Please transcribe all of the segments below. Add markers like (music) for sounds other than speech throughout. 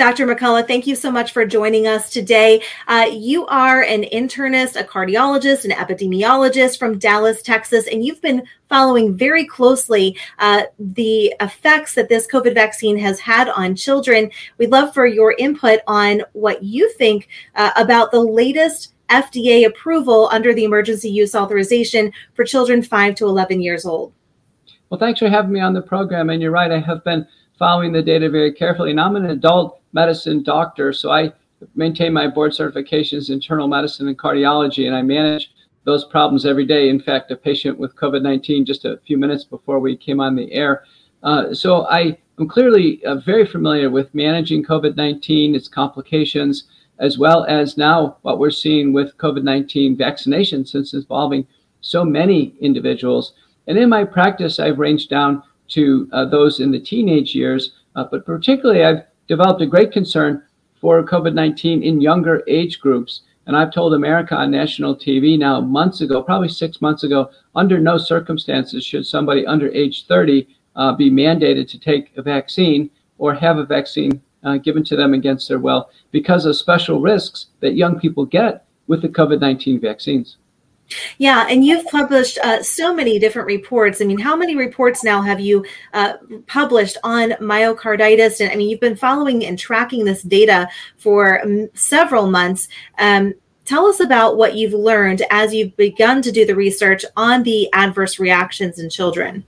Dr. McCullough, thank you so much for joining us today. Uh, you are an internist, a cardiologist, an epidemiologist from Dallas, Texas, and you've been following very closely uh, the effects that this COVID vaccine has had on children. We'd love for your input on what you think uh, about the latest FDA approval under the emergency use authorization for children 5 to 11 years old. Well, thanks for having me on the program. And you're right, I have been following the data very carefully. And I'm an adult medicine doctor, so I maintain my board certifications in internal medicine and cardiology, and I manage those problems every day. In fact, a patient with COVID 19 just a few minutes before we came on the air. Uh, so I am clearly uh, very familiar with managing COVID 19, its complications, as well as now what we're seeing with COVID 19 vaccination, since involving so many individuals. And in my practice, I've ranged down to uh, those in the teenage years, uh, but particularly I've developed a great concern for COVID 19 in younger age groups. And I've told America on national TV now months ago, probably six months ago, under no circumstances should somebody under age 30 uh, be mandated to take a vaccine or have a vaccine uh, given to them against their will because of special risks that young people get with the COVID 19 vaccines. Yeah, and you've published uh, so many different reports. I mean, how many reports now have you uh, published on myocarditis? And I mean, you've been following and tracking this data for um, several months. Um, tell us about what you've learned as you've begun to do the research on the adverse reactions in children.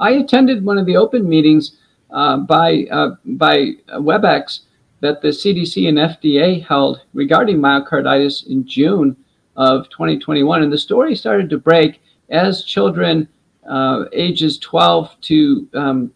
I attended one of the open meetings uh, by uh, by WebEx that the CDC and FDA held regarding myocarditis in June of 2021. And the story started to break as children uh, ages 12 to um,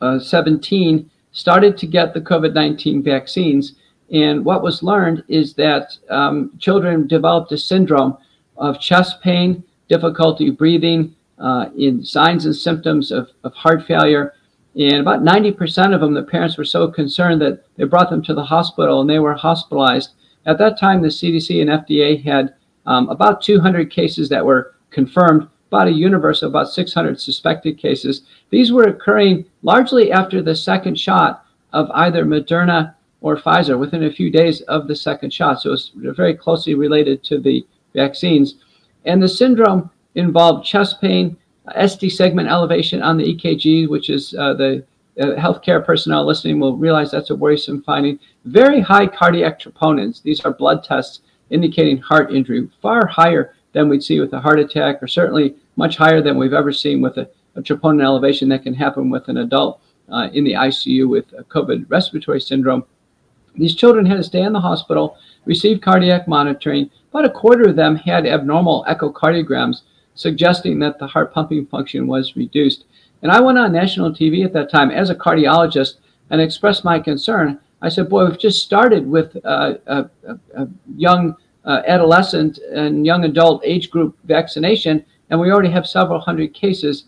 uh, 17 started to get the COVID 19 vaccines. And what was learned is that um, children developed a syndrome of chest pain, difficulty breathing, uh, in signs and symptoms of, of heart failure. And about 90% of them, the parents were so concerned that they brought them to the hospital and they were hospitalized at that time, the CDC and FDA had um, about 200 cases that were confirmed, about a universe of about 600 suspected cases. These were occurring largely after the second shot of either Moderna or Pfizer within a few days of the second shot. So it's very closely related to the vaccines. And the syndrome involved chest pain, ST segment elevation on the EKG, which is uh, the healthcare personnel listening will realize that's a worrisome finding. Very high cardiac troponins. These are blood tests indicating heart injury, far higher than we'd see with a heart attack, or certainly much higher than we've ever seen with a, a troponin elevation that can happen with an adult uh, in the ICU with COVID respiratory syndrome. These children had to stay in the hospital, receive cardiac monitoring. About a quarter of them had abnormal echocardiograms, suggesting that the heart pumping function was reduced. And I went on national TV at that time as a cardiologist and expressed my concern. I said, Boy, we've just started with a, a, young uh, adolescent and young adult age group vaccination, and we already have several hundred cases.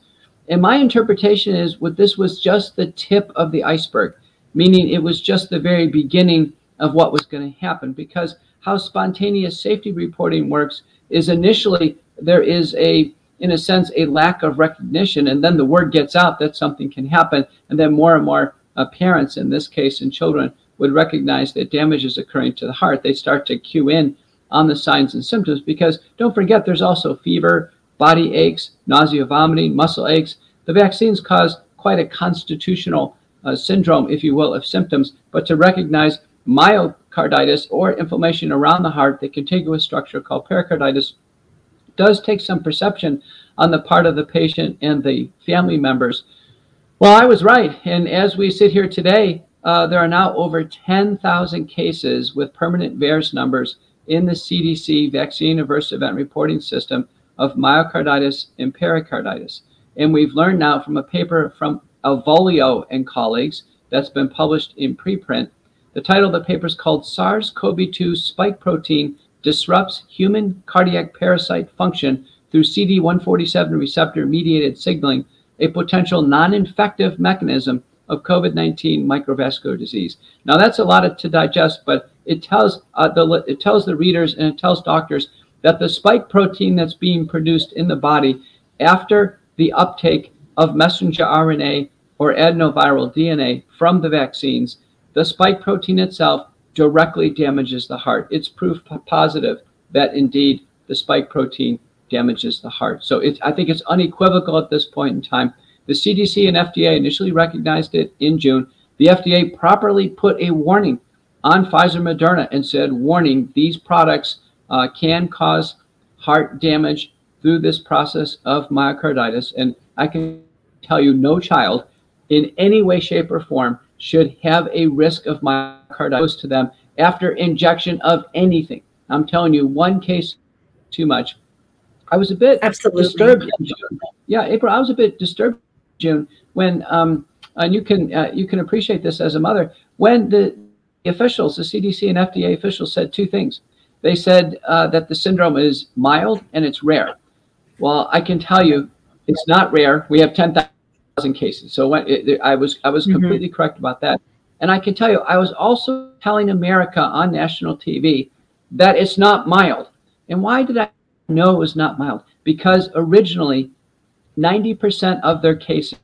And my interpretation is what this was just the tip of the iceberg, meaning it was just the very beginning of what was going to happen. Because how spontaneous safety reporting works is initially there is a in a sense, a lack of recognition. And then the word gets out that something can happen. And then more and more uh, parents, in this case, and children, would recognize that damage is occurring to the heart. They start to cue in on the signs and symptoms because don't forget there's also fever, body aches, nausea, vomiting, muscle aches. The vaccines cause quite a constitutional uh, syndrome, if you will, of symptoms. But to recognize myocarditis or inflammation around the heart, the contiguous structure called pericarditis, does take some perception on the part of the patient and the family members. Well, I was right. And as we sit here today, uh, there are now over 10,000 cases with permanent VAERS numbers in the CDC vaccine adverse event reporting system of myocarditis and pericarditis. And we've learned now from a paper from Avolio and colleagues that's been published in preprint. The title of the paper is called SARS CoV 2 Spike Protein disrupts human cardiac pericyte function through CD147 receptor mediated signaling, a potential non infective mechanism of COVID 19 microvascular disease. Now, that's a lot to digest, but it tells, uh, the, it tells the readers and it tells doctors that the spike protein that's being produced in the body after the uptake of messenger RNA or adenoviral DNA from the vaccines the spike protein itself directly damages the heart. It's proof positive that indeed the spike protein damages the heart. So I think it's unequivocal at this point in time. The CDC and FDA initially recognized it in June. The FDA properly put a warning on Pfizer Moderna and said, warning, these products uh, can cause heart damage through this process of myocarditis. And I can tell you, no child in any way, shape, or form should have a risk of myocarditis to them after injection of anything. I'm telling you, one case too much. I was a bit Absolutely. disturbed. Yeah, April, I was a bit disturbed June when, um, and you can uh, you can appreciate this as a mother when the officials, the CDC and FDA officials, said two things. They said uh, that the syndrome is mild and it's rare. Well, I can tell you, it's not rare. We have 10,000 cases. So when it, I was I was mm-hmm. completely correct about that. And I can tell you, I was also telling America on national TV that it's not mild. And why did I know it was not mild? Because originally, 90% of their cases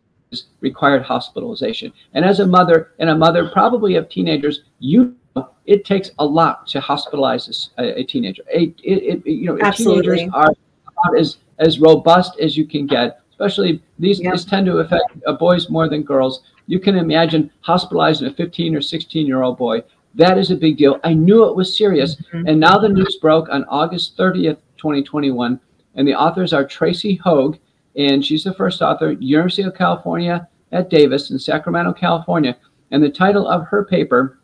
required hospitalization. And as a mother, and a mother probably of teenagers, you know it takes a lot to hospitalize a, a teenager. A, it, it, you know, teenagers are about as, as robust as you can get, especially these, yeah. these tend to affect boys more than girls. You can imagine hospitalizing a 15 or 16 year old boy. That is a big deal. I knew it was serious. Mm-hmm. And now the news broke on August 30th, 2021. And the authors are Tracy Høeg, and she's the first author, University of California at Davis in Sacramento, California. And the title of her paper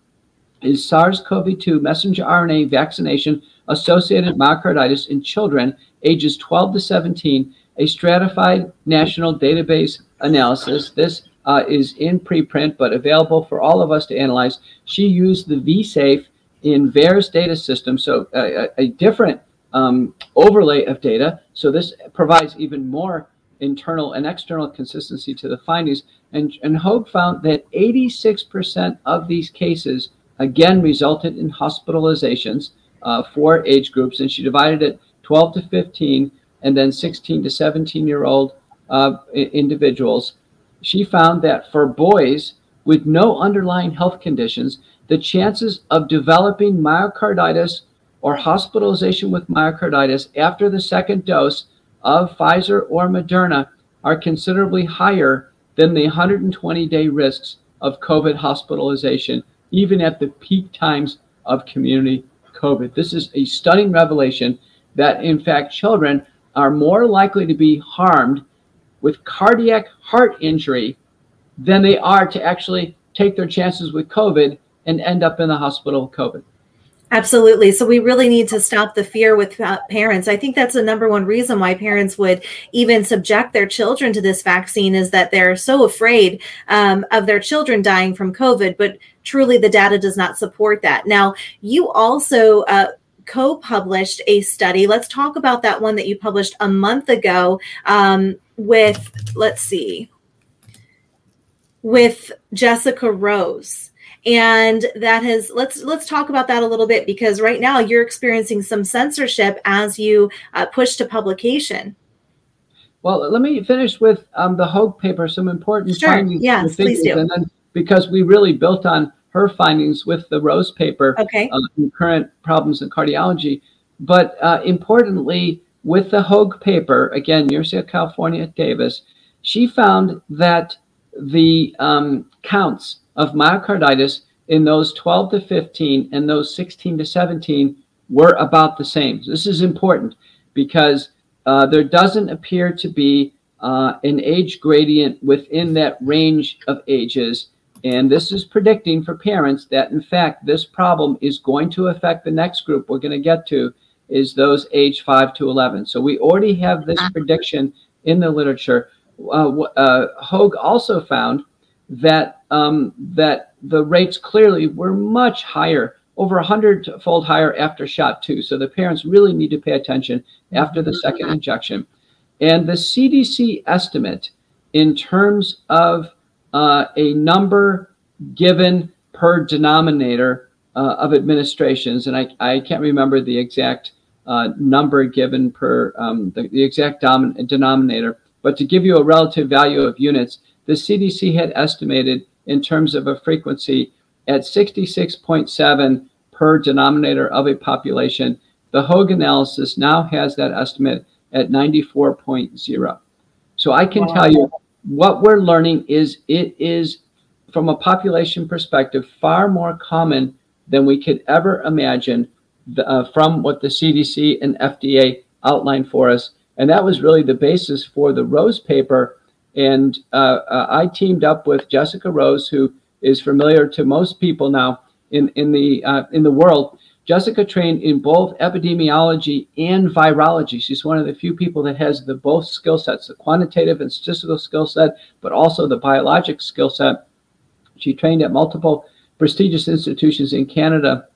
is SARS CoV 2 messenger RNA vaccination associated myocarditis in children ages 12 to 17, a stratified national database analysis. This uh, is in preprint, but available for all of us to analyze. She used the vSafe in VAERS data system, so a, a different um, overlay of data. So this provides even more internal and external consistency to the findings. And, and Høeg found that 86% of these cases again resulted in hospitalizations uh, for age groups, and she divided it 12 to 15 and then 16 to 17 year old uh, individuals. She found that for boys with no underlying health conditions, the chances of developing myocarditis or hospitalization with myocarditis after the second dose of Pfizer or Moderna are considerably higher than the 120 day risks of COVID hospitalization, even at the peak times of community COVID. This is a stunning revelation that, in fact, children are more likely to be harmed with cardiac heart injury than they are to actually take their chances with COVID and end up in the hospital with COVID. Absolutely. So we really need to stop the fear with uh, parents. I think that's the number one reason why parents would even subject their children to this vaccine is that they're so afraid um, of their children dying from COVID. But truly, the data does not support that. Now, you also uh, co published a study. Let's talk about that one that you published a month ago um, with, let's see, with Jessica Rose and that has let's let's talk about that a little bit because right now you're experiencing some censorship as you uh, push to publication well let me finish with um, the Høeg paper some important sure. findings yes, please do. and then because we really built on her findings with the rose paper okay. uh, current problems in cardiology but uh, importantly with the Høeg paper again university of california at davis she found that the um, counts of myocarditis in those 12 to 15 and those 16 to 17 were about the same. This is important because uh, there doesn't appear to be uh, an age gradient within that range of ages. And this is predicting for parents that, in fact, this problem is going to affect the next group we're going to get to, is those age 5 to 11. So we already have this prediction in the literature. Uh, uh Høeg also found that um, that the rates clearly were much higher, over a hundred-fold higher after shot two. So the parents really need to pay attention after the second injection. And the CDC estimate in terms of uh, a number given per denominator uh, of administrations, and I, I can't remember the exact uh, number given per um, the, the, exact dom- denominator, but to give you a relative value of units, the CDC had estimated in terms of a frequency at 66.7 per denominator of a population. The Høeg analysis now has that estimate at 94.0. So I can wow. tell you what we're learning is it is from a population perspective far more common than we could ever imagine uh, from what the CDC and FDA outlined for us. And that was really the basis for the Rose paper. And uh, uh, I teamed up with Jessica Rose, who is familiar to most people now in, in, the, uh, in the world. Jessica trained in both epidemiology and virology. She's one of the few people that has the both skill sets, the quantitative and statistical skill set, but also the biologic skill set. She trained at multiple prestigious institutions in Canada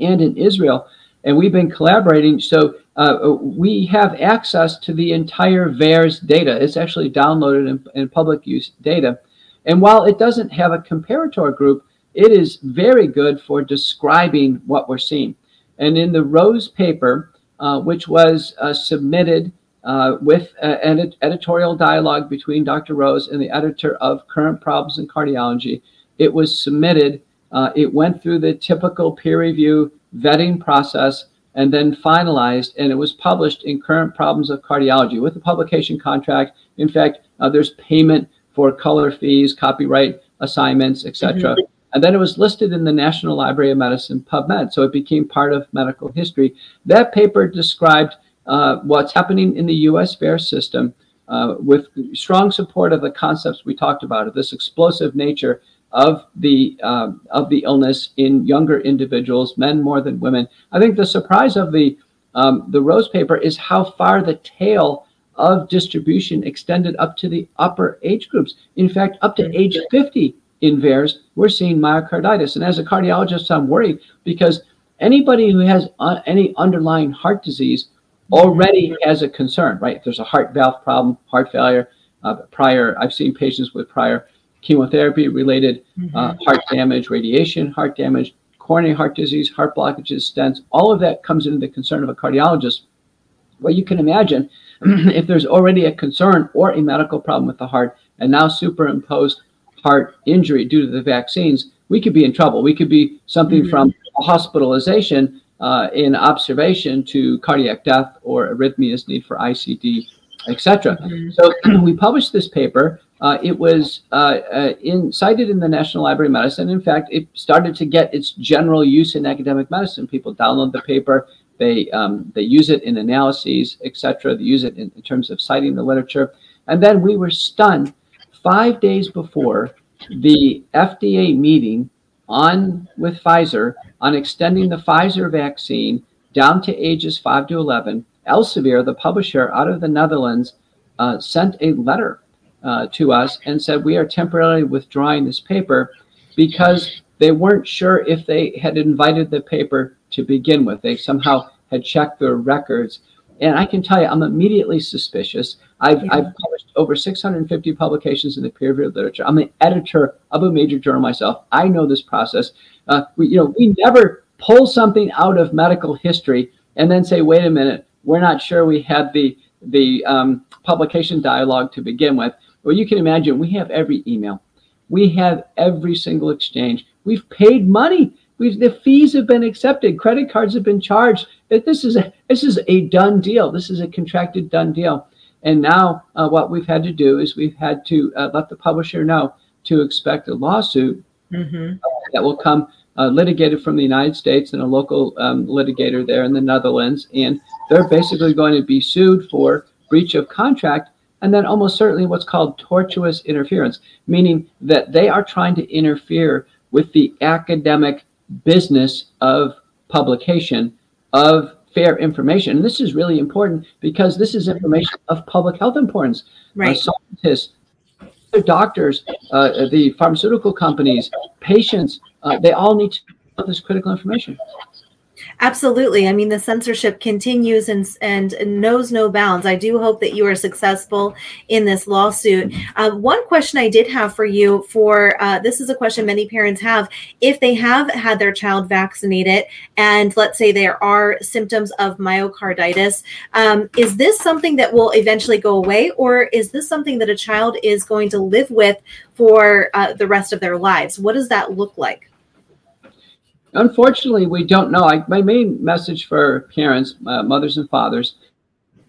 and in Israel. And we've been collaborating. So uh, we have access to the entire VAERS data. It's actually downloaded in, in public use data. And while it doesn't have a comparator group, it is very good for describing what we're seeing. And in the Rose paper, uh, which was uh, submitted uh, with an ed- editorial dialogue between Dr. Rose and the editor of Current Problems in Cardiology, it was submitted. Uh, it went through the typical peer review vetting process and then finalized, and it was published in Current Problems of Cardiology with a publication contract. In fact, uh, there's payment for color fees, copyright assignments, etc. Mm-hmm. And then it was listed in the National Library of Medicine PubMed, so it became part of medical history. That paper described uh, what's happening in the U.S. VAERS system uh, with strong support of the concepts we talked about, of this explosive nature of the um, of the illness in younger individuals, men more than women. I think the surprise of the um, the Rose paper is how far the tail of distribution extended up to the upper age groups. In fact, up to age 50 in VAERS, we're seeing myocarditis. And as a cardiologist, I'm worried because anybody who has uh, any underlying heart disease already has a concern, right? If there's a heart valve problem, heart failure, uh, prior, I've seen patients with prior chemotherapy related mm-hmm. uh, heart damage, radiation, heart damage, coronary heart disease, heart blockages, stents, all of that comes into the concern of a cardiologist. Well, you can imagine (clears throat) if there's already a concern or a medical problem with the heart, and now superimposed heart injury due to the vaccines, we could be in trouble. We could be something mm-hmm. from hospitalization uh, in observation to cardiac death or arrhythmias, need for ICD, etc. Mm-hmm. So (clears throat) we published this paper. Uh, it was uh, uh, in, cited in the National Library of Medicine. In fact, it started to get its general use in academic medicine. People download the paper, they um, they use it in analyses, etc. They use it in, in terms of citing the literature. And then we were stunned five days before the FDA meeting on with Pfizer on extending the Pfizer vaccine down to ages 5 to 11, Elsevier, the publisher out of the Netherlands, uh, sent a letter uh, to us and said, We are temporarily withdrawing this paper because they weren't sure if they had invited the paper to begin with. They somehow had checked their records. And I can tell you, I'm immediately suspicious. I've, yeah. I've published over 650 publications in the peer-reviewed literature. I'm an editor of a major journal myself. I know this process. Uh, we, you know, we never pull something out of medical history and then say, "Wait a minute, we're not sure we had the the um, publication dialogue to begin with." Well, you can imagine we have every email, we have every single exchange. We've paid money. We've, the fees have been accepted. Credit cards have been charged. This is a this is a done deal. This is a contracted done deal. And now uh, what we've had to do is we've had to uh, let the publisher know to expect a lawsuit mm-hmm. that will come uh, litigated from the United States and a local um, litigator there in the Netherlands. And they're basically going to be sued for breach of contract and then almost certainly what's called tortious interference, meaning that they are trying to interfere with the academic business of publication of fair information. And this is really important because this is information of public health importance. Right. Uh, scientists, doctors, uh, the pharmaceutical companies, patients, uh, they all need to know this critical information. Absolutely. I mean, the censorship continues and, and knows no bounds. I do hope that you are successful in this lawsuit. Uh, one question I did have for you for uh, this is a question many parents have. If they have had their child vaccinated and let's say there are symptoms of myocarditis, um, is this something that will eventually go away or is this something that a child is going to live with for uh, the rest of their lives? What does that look like? Unfortunately, we don't know. I, my main message for parents, uh, mothers and fathers,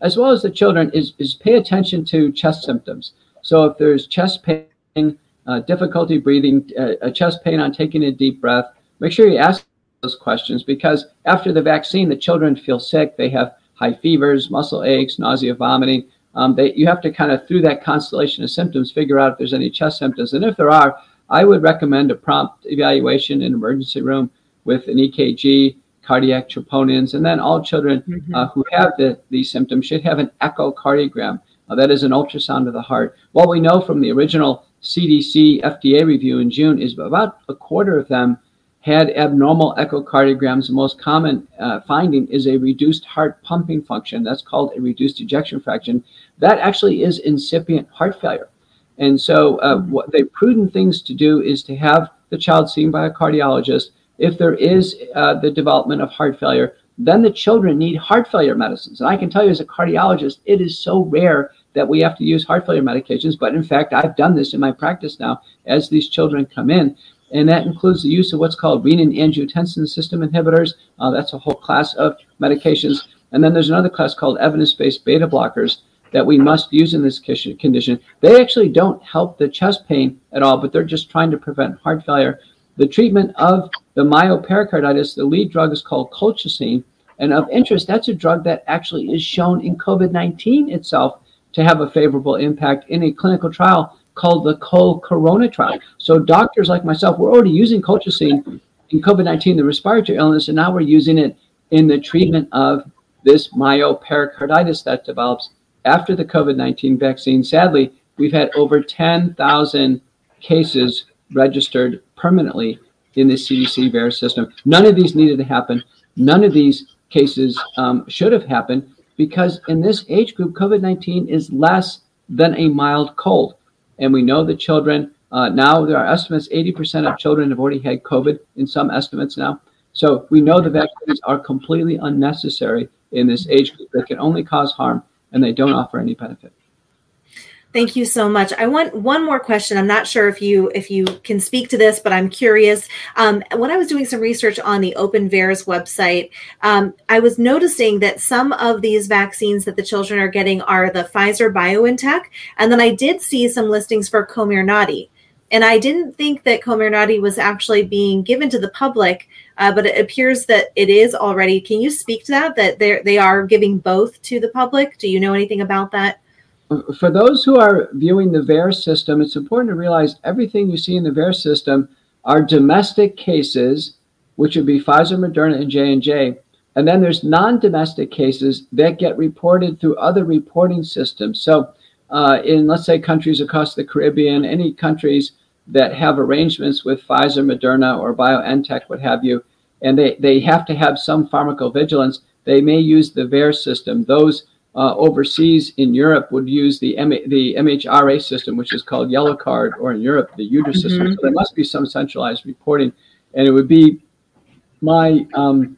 as well as the children, is, is pay attention to chest symptoms. So if there's chest pain, uh, difficulty breathing, uh, a chest pain on taking a deep breath, make sure you ask those questions because after the vaccine, the children feel sick. They have high fevers, muscle aches, nausea, vomiting. Um, they, you have to kind of, through that constellation of symptoms, figure out if there's any chest symptoms. And if there are, I would recommend a prompt evaluation in emergency room with an EKG, cardiac troponins, and then all children mm-hmm. uh, who have the, these symptoms should have an echocardiogram. Uh, that is an ultrasound of the heart. What we know from the original CDC FDA review in June is about a quarter of them had abnormal echocardiograms. The most common uh, finding is a reduced heart pumping function. That's called a reduced ejection fraction. That actually is incipient heart failure. And so, uh, mm-hmm. what the prudent things to do is to have the child seen by a cardiologist. If there is uh, the development of heart failure, then the children need heart failure medicines. And I can tell you as a cardiologist, it is so rare that we have to use heart failure medications. But in fact, I've done this in my practice now as these children come in. And that includes the use of what's called renin angiotensin system inhibitors. Uh, that's a whole class of medications. And then there's another class called evidence based beta blockers that we must use in this condition. They actually don't help the chest pain at all, but they're just trying to prevent heart failure. The treatment of the myopericarditis, the lead drug is called colchicine. And of interest, that's a drug that actually is shown in COVID 19 itself to have a favorable impact in a clinical trial called the COLCORONA trial. So, doctors like myself, we're already using colchicine in COVID 19, the respiratory illness, and now we're using it in the treatment of this myopericarditis that develops after the COVID 19 vaccine. Sadly, we've had over 10,000 cases registered permanently in the CDC VAERS system. None of these needed to happen. None of these cases um, should have happened because in this age group, COVID 19 is less than a mild cold. And we know that children, uh, now there are estimates 80% of children have already had COVID in some estimates now. So we know the vaccines are completely unnecessary in this age group. They can only cause harm and they don't offer any benefit. Thank you so much. I want one more question. I'm not sure if you if you can speak to this, but I'm curious. Um, when I was doing some research on the Open VAERS website, um, I was noticing that some of these vaccines that the children are getting are the Pfizer BioNTech, and then I did see some listings for Comirnaty. And I didn't think that Comirnaty was actually being given to the public, uh, but it appears that it is already. Can you speak to that? That they they are giving both to the public? Do you know anything about that? For those who are viewing the VAERS system, it's important to realize everything you see in the VAERS system are domestic cases, which would be Pfizer, Moderna, and J and J, and then there's non-domestic cases that get reported through other reporting systems. So, uh, in let's say countries across the Caribbean, any countries that have arrangements with Pfizer, Moderna, or BioNTech, what have you, and they, they have to have some pharmacovigilance, they may use the VAERS system. Those uh, overseas in Europe would use the M- the MHRA system, which is called Yellow Card, or in Europe the UDRA mm-hmm. system. So there must be some centralized reporting, and it would be my um,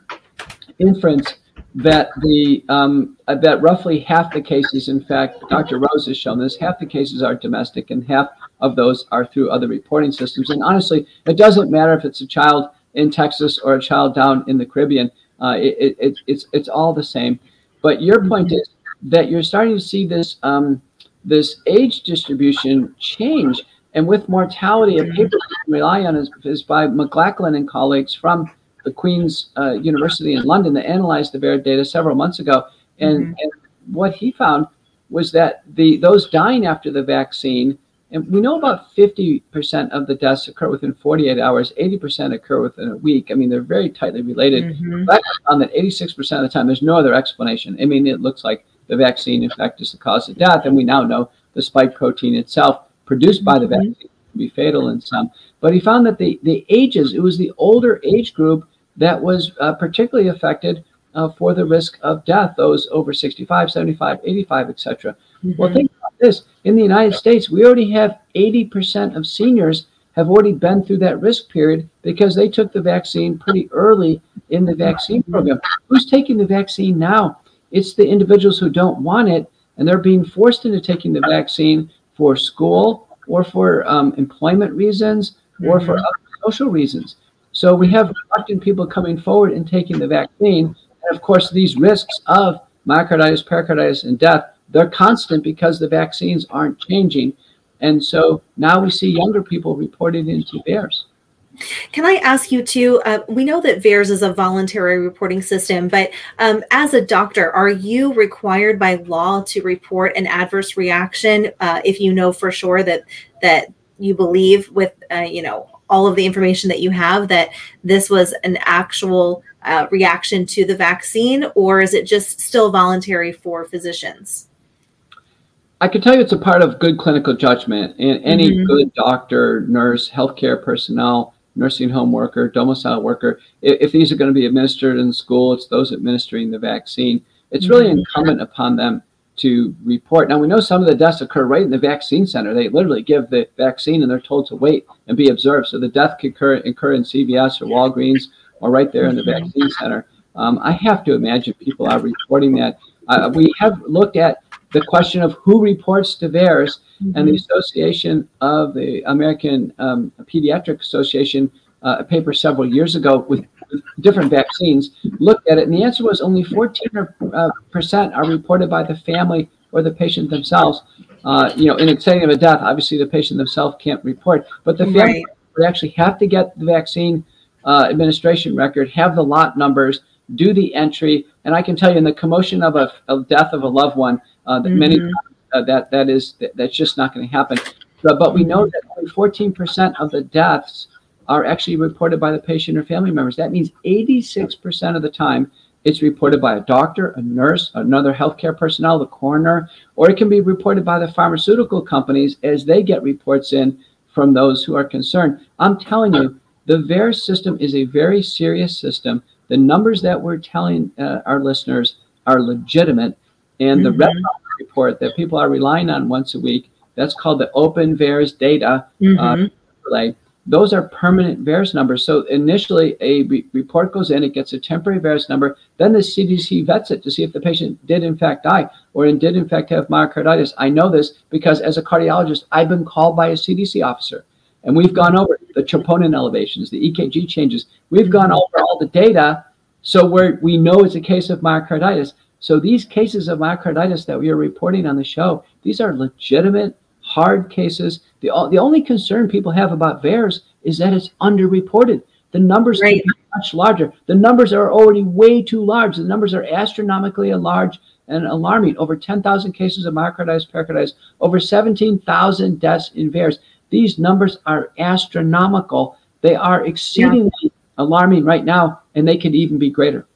inference that the um, that roughly half the cases, in fact, Dr. Rose has shown this, half the cases are domestic, and half of those are through other reporting systems. And honestly, it doesn't matter if it's a child in Texas or a child down in the Caribbean. Uh, it, it, it's it's all the same. But your point is that you're starting to see this um, this age distribution change. And with mortality, a paper we can rely on is, is by McLachlan and colleagues from the Queen's uh, University in London that analyzed the VAERS data several months ago. And, mm-hmm. and what he found was that the those dying after the vaccine, and we know about 50% of the deaths occur within 48 hours, 80% occur within a week. I mean, they're very tightly related. Mm-hmm. But on that 86% of the time, there's no other explanation. I mean, it looks like the vaccine, in fact, is the cause of death. And we now know the spike protein itself produced by the mm-hmm. vaccine can be fatal in some. But he found that the, the ages, it was the older age group that was uh, particularly affected uh, for the risk of death, those over 65, 75, 85, etc. Mm-hmm. Well, think about this. In the United States, we already have 80% of seniors have already been through that risk period because they took the vaccine pretty early in the vaccine mm-hmm. program. Who's taking the vaccine now? It's the individuals who don't want it and they're being forced into taking the vaccine for school or for um, employment reasons or mm-hmm. for other social reasons. So we have reluctant people coming forward and taking the vaccine. And of course, these risks of myocarditis, pericarditis, and death, they're constant because the vaccines aren't changing. And so now we see younger people reported into VAERS. Can I ask you too? Uh, we know that VAERS is a voluntary reporting system, but um, as a doctor, are you required by law to report an adverse reaction uh, if you know for sure that that you believe with uh, you know all of the information that you have that this was an actual uh, reaction to the vaccine, or is it just still voluntary for physicians? I can tell you it's a part of good clinical judgment. And any mm-hmm. good doctor, nurse, healthcare personnel nursing home worker, domicile worker, if, if these are going to be administered in school, it's those administering the vaccine. It's really mm-hmm. incumbent upon them to report. Now, we know some of the deaths occur right in the vaccine center. They literally give the vaccine and they're told to wait and be observed. So the death could occur, occur in CVS or Walgreens or right there in the mm-hmm. vaccine center. Um, I have to imagine people are reporting that. Uh, we have looked at the question of who reports to VAERS, mm-hmm. and the mm-hmm. Association of the American um, Pediatric Association, uh, a paper several years ago with, different vaccines, looked at it, and the answer was only 14 uh, percent are reported by the family or the patient themselves. Uh, you know, in a setting of a death, obviously the patient themselves can't report, but the family right. would actually have to get the vaccine uh, administration record, have the lot numbers, do the entry, and I can tell you in the commotion of a, a death of a loved one, uh, that mm-hmm. many uh, that that is that, that's just not going to happen. But, but we know that only 14% of the deaths are actually reported by the patient or family members. That means 86% of the time it's reported by a doctor, a nurse, another healthcare personnel, the coroner, or it can be reported by the pharmaceutical companies as they get reports in from those who are concerned. I'm telling you, the VAERS system is a very serious system. The numbers that we're telling uh, our listeners are legitimate. And the mm-hmm. report that people are relying on once a week, that's called the Open VAERS data uh, mm-hmm. uh, Those are permanent VAERS numbers. So initially, a re- report goes in, it gets a temporary VAERS number. Then the CDC vets it to see if the patient did in fact die or did in fact have myocarditis. I know this because as a cardiologist, I've been called by a CDC officer. And we've gone over the troponin elevations, the EKG changes. We've gone mm-hmm. over all the data, so we're, we know it's a case of myocarditis. So these cases of myocarditis that we are reporting on the show, these are legitimate, hard cases. The, the only concern people have about VAERS is that it's underreported. The numbers right. be much larger. The numbers are already way too large. The numbers are astronomically large and alarming. Over 10,000 cases of myocarditis, pericarditis, over 17,000 deaths in VAERS. These numbers are astronomical. They are exceedingly yeah. alarming right now, and they could even be greater.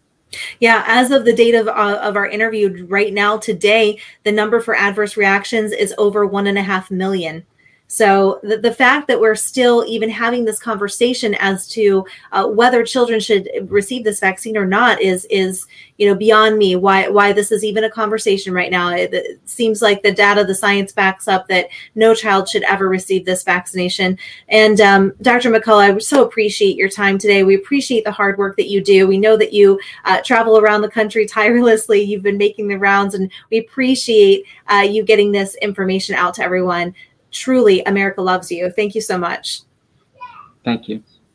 Yeah, as of the date of, uh, of our interview right now, today, the number for adverse reactions is over one and a half million. So the, the fact that we're still even having this conversation as to uh, whether children should receive this vaccine or not is is you know beyond me. Why why this is even a conversation right now? It, it seems like the data, the science backs up that no child should ever receive this vaccination. And um, Dr. McCullough, I so appreciate your time today. We appreciate the hard work that you do. We know that you uh, travel around the country tirelessly. You've been making the rounds, and we appreciate uh, you getting this information out to everyone truly America loves you. Thank you so much. Thank you.